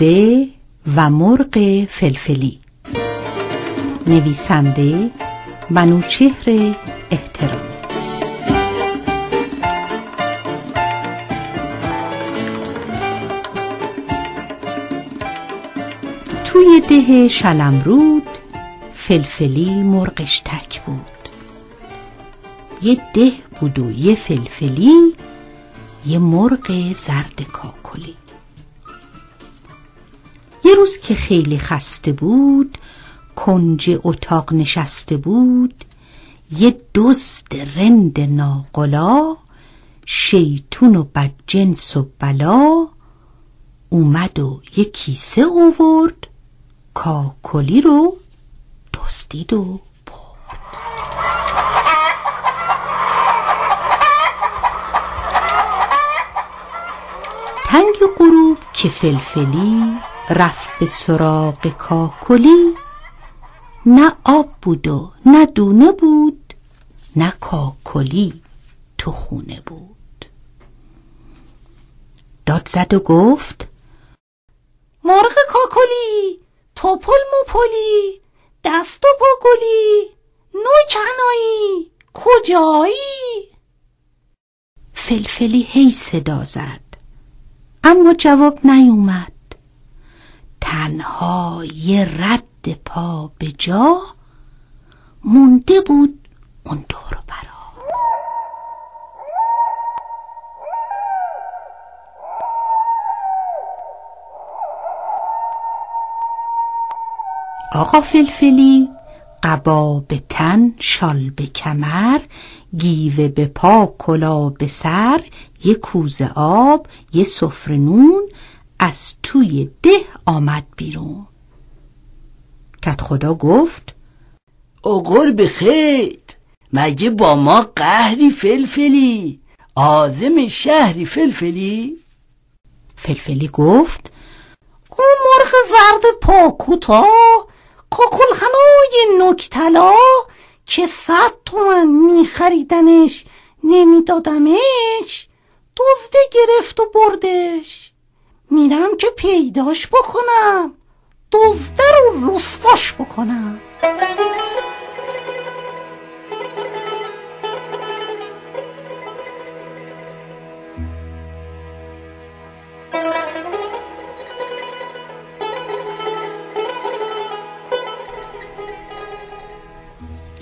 دزده و مرغ فلفلی. نویسنده منوچهر احترامی توی ده شلمرود فلفلی مرغش تک بود. یه ده بود و یه فلفلی یه مرغ زرد یه روز که خیلی خسته بود کنج اتاق نشسته بود یه دزد رند ناقلا شیطون و بدجنس و بلا اومد و یه کیسه اوورد کاکلی رو دزدید و تنگ غروب که فلفلی رفت به سراغ کاکلی نه آب بود و نه دونه بود نه کاکلی تو خونه بود. داد زد و گفت مرغ کاکلی توپل موپلی دست و پا گلی نو کنایی کجایی؟ فلفلی هی صدا زد. اما جواب نیومد. تنها یه رد پا به جا مونده بود اون دور برا. آقا فلفلی قبا به تن شال به کمر گیوه به پا کلا به سر یه کوزه آب یه سفره نون از توی ده آمد بیرون. کت خدا گفت اغر به خیر مگه با ما قهری فلفلی؟ آزم شهری فلفلی؟ فلفلی گفت او مرغ زرد پاکوتا کاکلخنای نکتلا که صد تومن میخریدنش نمیدادمش دزده گرفت و بردش. میرم که پیداش بکنم. دزده رو رسواش بکنم.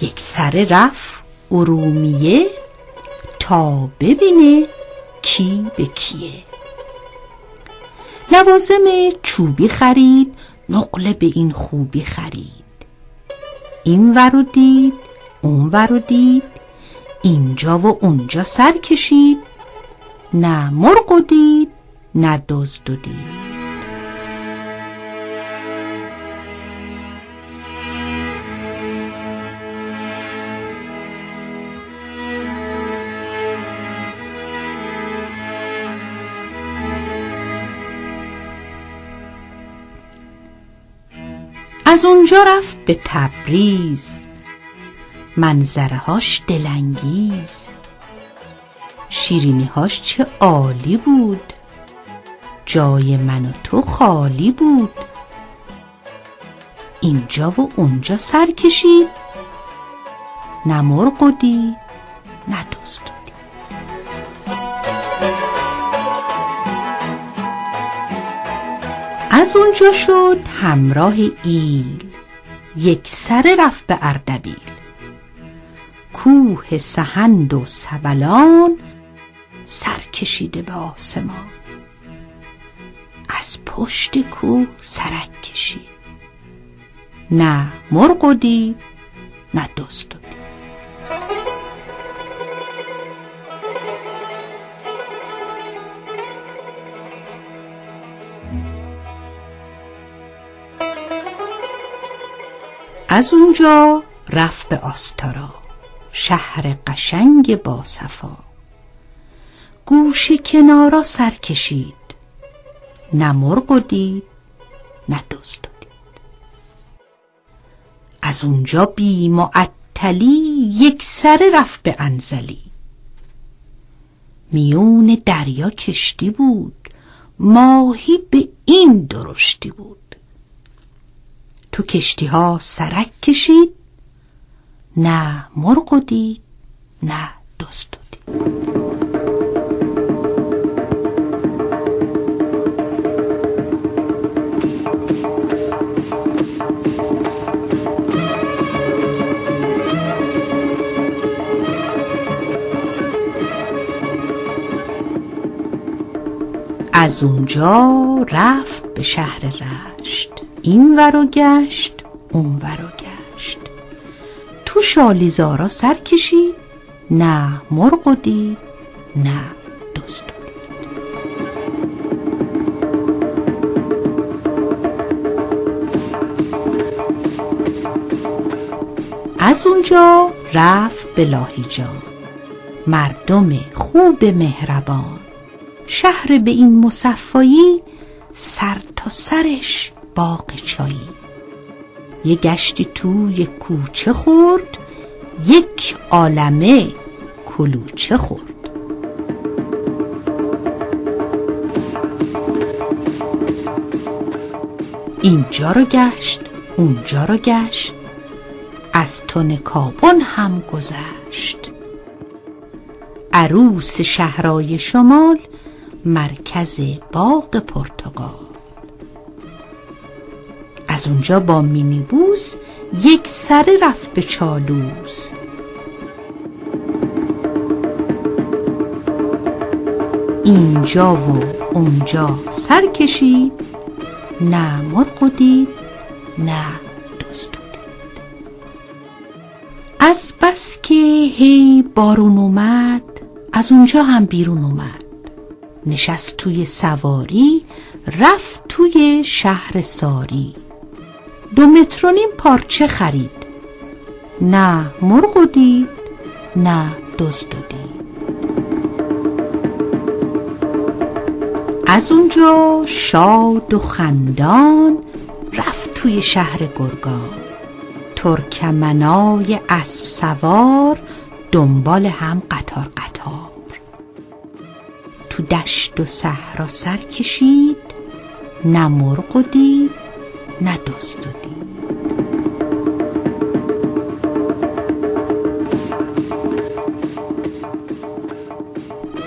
یک سره رفت ارومیه تا ببینه کی به کیه. لوازم چوبی خرید نقله به این خوبی خرید. این ورو دید اون ورو دید اینجا و اونجا سر کشید. نه مرغ دید نه دزد دید. از اونجا رفت به تبریز. منظرهاش دلانگیز. شیرینیهاش چه عالی بود. جای من و تو خالی بود. اینجا و اونجا سر کشید. نه مرغ و دید نه دزد. از اونجا شد همراه ایل یک سره رفت به اردبیل. کوه سهند و سبلان سر کشیده به آسمان. از پشت کوه سرک کشید. نه مرغ و دید نه دزد و دید. از اونجا رفت به آستارا شهر قشنگ با صفا. گوش کنارا سر کشید نه مرغ دید نه دزد دید. از اونجا بی معطلی یک سره رفت به انزلی. میون دریا کشتی بود ماهی به این درشتی بود. تو کشتی ها سرک کشید نه مرغ دید نه دزد دید. از اونجا رفت به شهر رشت این ور و گشت اون ور و گشت. تو شالیزارا سر کشید نه مرغ دید نه دید. از اونجا رفت به لاهیجان مردم خوب مهربان. شهر به این مصفایی سر تا سرش باغ چایی. یه گشتی تو یک کوچه خورد یک عالمه کلوچه خورد. اینجا رو گشت اونجا رو گشت از تن کابون هم گذشت. عروس شهرای شمال مرکز باغ پرتغال از اونجا با مینیبوس یک سره رفت به چالوس. اینجا و اونجا سر کشید. نه مرغ دید نه دزد دید. از بس که هی بارون اومد از اونجا هم بیرون اومد. نشست توی سواری رفت توی شهر ساری. دو متر نیم پارچه خرید. نه مرغ دید نه دزد دید. از اونجا شاد و خندان رفت توی شهر گرگان. ترکمنای اسب سوار دنبال هم قطار قطار. تو دشت و صحرا سر کشید نه مرغ و دید نه دزد و دید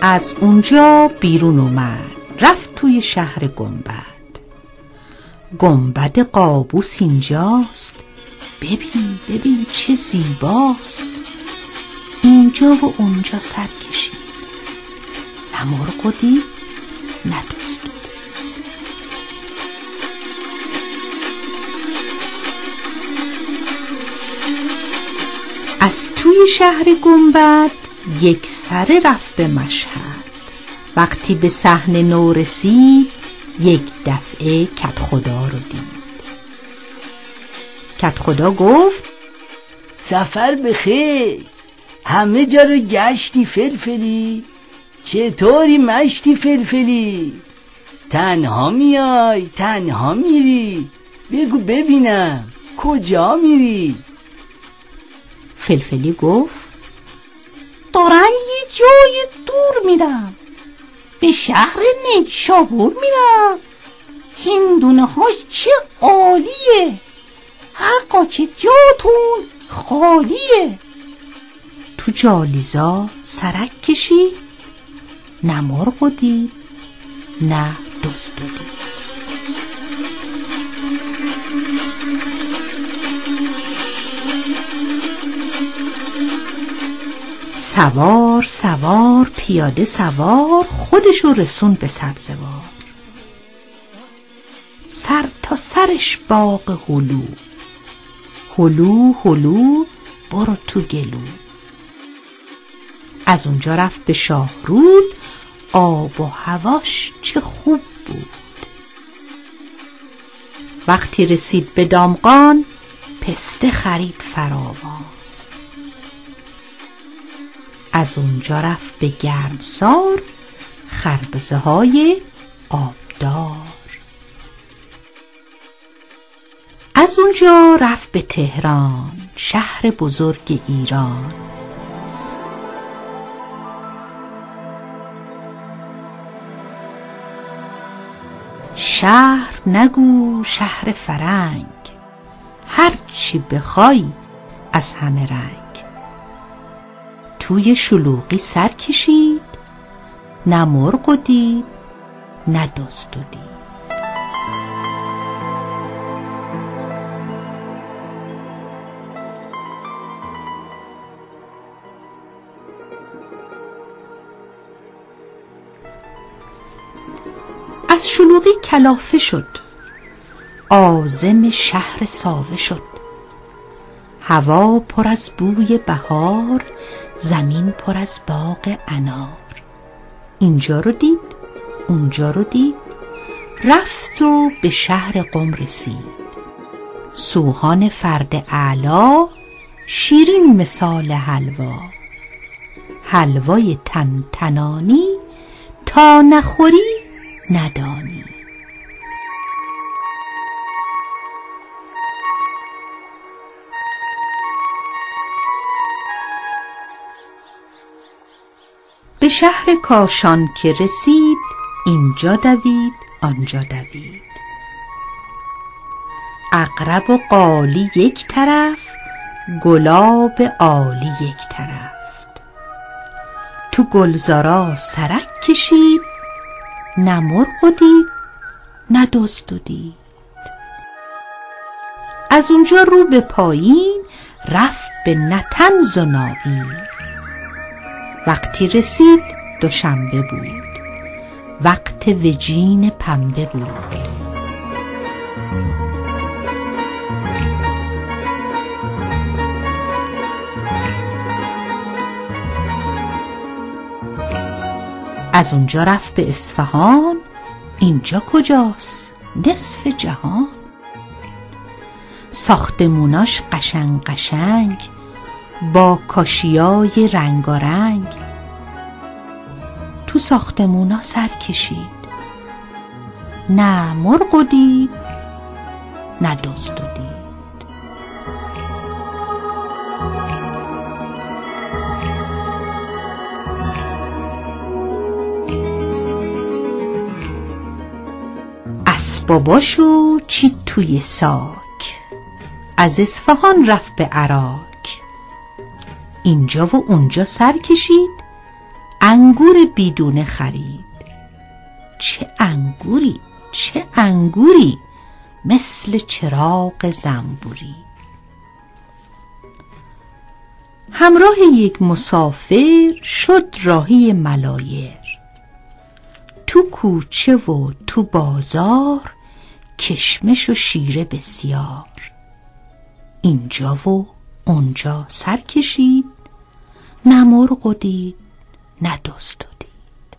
از اونجا بیرون اومد رفت توی شهر گنبد. گنبد قابوس اینجاست. ببین ببین چه زیباست. اینجا و اونجا سر کشید. نه مرغ و از توی شهر گنبد یک سره رفت به مشهد. وقتی به صحنه نو رسید یک دفعه کت خدا رو دید. کت خدا گفت سفر به خیر همه جا رو گشتی فلفلی. چطوری مشتی فلفلی؟ تنها میای تنها میری. بگو ببینم کجا میری؟ فلفلی گفت دارم یه جای دور میرم. به شهر نیشابور میرم. هندونه هاش چه عالیه. حقا که جاتون خالیه. تو جالیزا سرک کشی نه مرغ دید نه دزد و دید سوار سوار پیاده سوار خودشو رسون به سبزوار سر تا سرش باغ هلو. هلو هلو برو تو گلو. از اونجا رفت به شاهرود آب و هواش چه خوب بود. وقتی رسید به دامغان پسته خرید فراوان. از اونجا رفت به گرمسار خربزه های آبدار. از اونجا رفت به تهران شهر بزرگ ایران. شهر نگو شهر فرنگ. هرچی بخوای از همه رنگ. توی شلوغی سر کشید. نه مرغ و دید نه دزد و دید از شلوغی کلافه شد. آزم شهر ساوه شد. هوا پر از بوی بهار زمین پر از باغ انار. اینجا رو دید اونجا رو دید رفت و به شهر قم رسید. سوهان فرد اعلا شیرین مثال حلوا. حلوای تن تنانی تا نخوری ندانی. شهر کاشان که رسید اینجا دوید آنجا دوید. اقرب و قالی یک طرف گلاب عالی یک طرف. تو گلزارا سرک کشید نه مرغ و دید نه دزد و دید. از اونجا رو به پایین رفت به نتنز و نائین وقتی رسید دوشنبه بود. وقت وجین پنبه بود. از اونجا رفت به اصفهان. اینجا کجاست؟ نصف جهان. ساختموناش قشنگ قشنگ. با کاشیای رنگارنگ تو ساختمونا سر کشید. نه مرغ دید نه و دید. اسباباشو چی توی ساک. از اصفهان رفت به عراق. اینجا و اونجا سر کشید. انگور بیدونه خرید. چه انگوری چه انگوری مثل چراغ زنبوری. همراه یک مسافر شد راهی ملایر. تو کوچه و تو بازار کشمش و شیره بسیار. اینجا و اونجا سر کشید. نه مرغ و دید نه دزد و دید.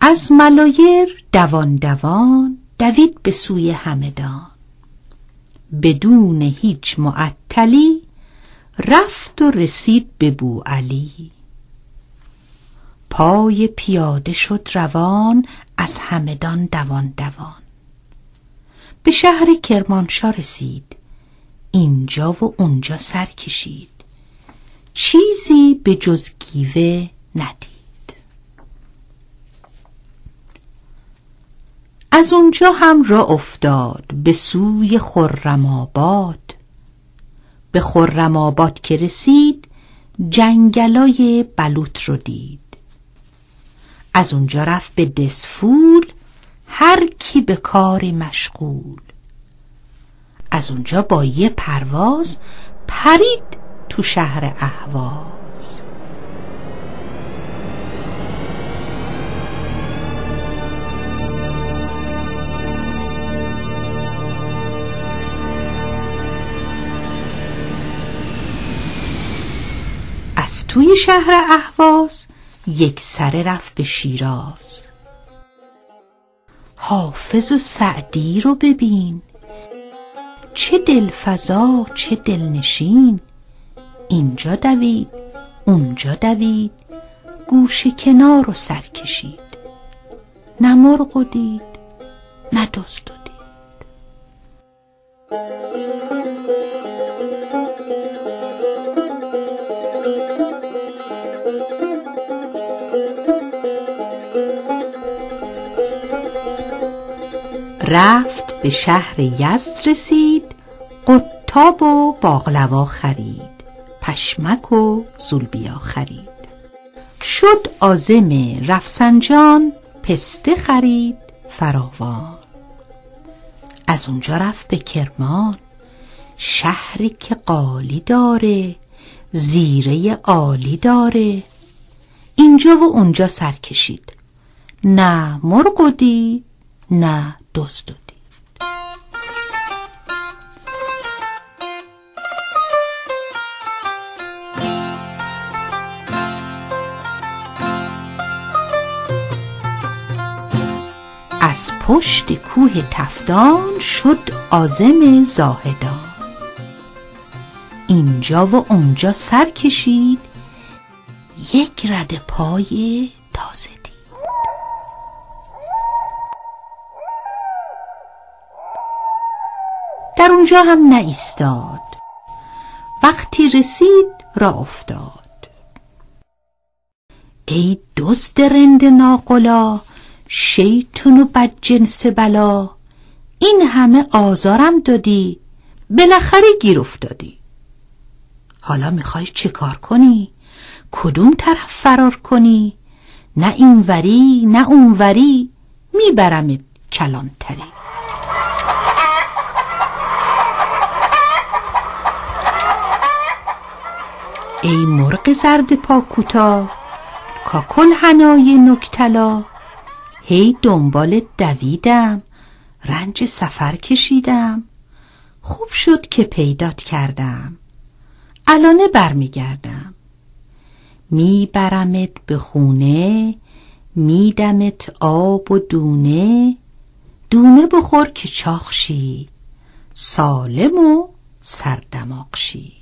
از ملایر دوان دوان دوید به سوی همدان. بدون هیچ معطلی رفت و رسید به بو علی. پای پیاده شد روان از همدان دوان دوان. به شهر کرمانشاه رسید. اینجا و اونجا سر کشید. چیزی به جز گیوه ندید. از اونجا هم را افتاد به سوی خرم آباد. به خرم آباد که رسید جنگلای بلوط رو دید. از اونجا رفت به دسفول هر کی به کاری مشغول. از اونجا با یه پرواز پرید تو شهر اهواز. از توی شهر اهواز یک سره رفت به شیراز. حافظ و سعدی رو ببین. چه دلفضا چه دلنشین. اینجا دوید اونجا دوید گوش کنار و سر کشید. نه مرغ و دید نه دزد و دید. رفت به شهر یزد رسید. قطاب و باقلوا خرید پشمک و زولبیا خرید. شد آزم رفسنجان پسته خرید فراوان. از اونجا رفت به کرمان شهری که قالی داره زیره عالی داره. اینجا و اونجا سر کشید. نه مرغ دید نه دزد از پشت کوه تفتان شد آزم زاهدان. اینجا و اونجا سر کشید یک رد پای تازه دید. در اونجا هم نایستاد. وقتی رسید را افتاد. ای دزد رند ناقلا شیطون و بدجنس بلا. این همه آزارم دادی. بالاخره گیر افتادی. حالا می‌خوای چه کار کنی؟ کدوم طرف فرار کنی؟ نه این وری نه اون وری میبرمت کلانتری ای مرغ زرد پا کوتاه کاکل هنای نکتلا. هی دنبال دویدم. رنج سفر کشیدم. خوب شد که پیدات کردم. الانه برمیگردم. میبرمت به خونه میدمت آب و دونه. دونه بخور که چاخشی. سالم و سردماغشی.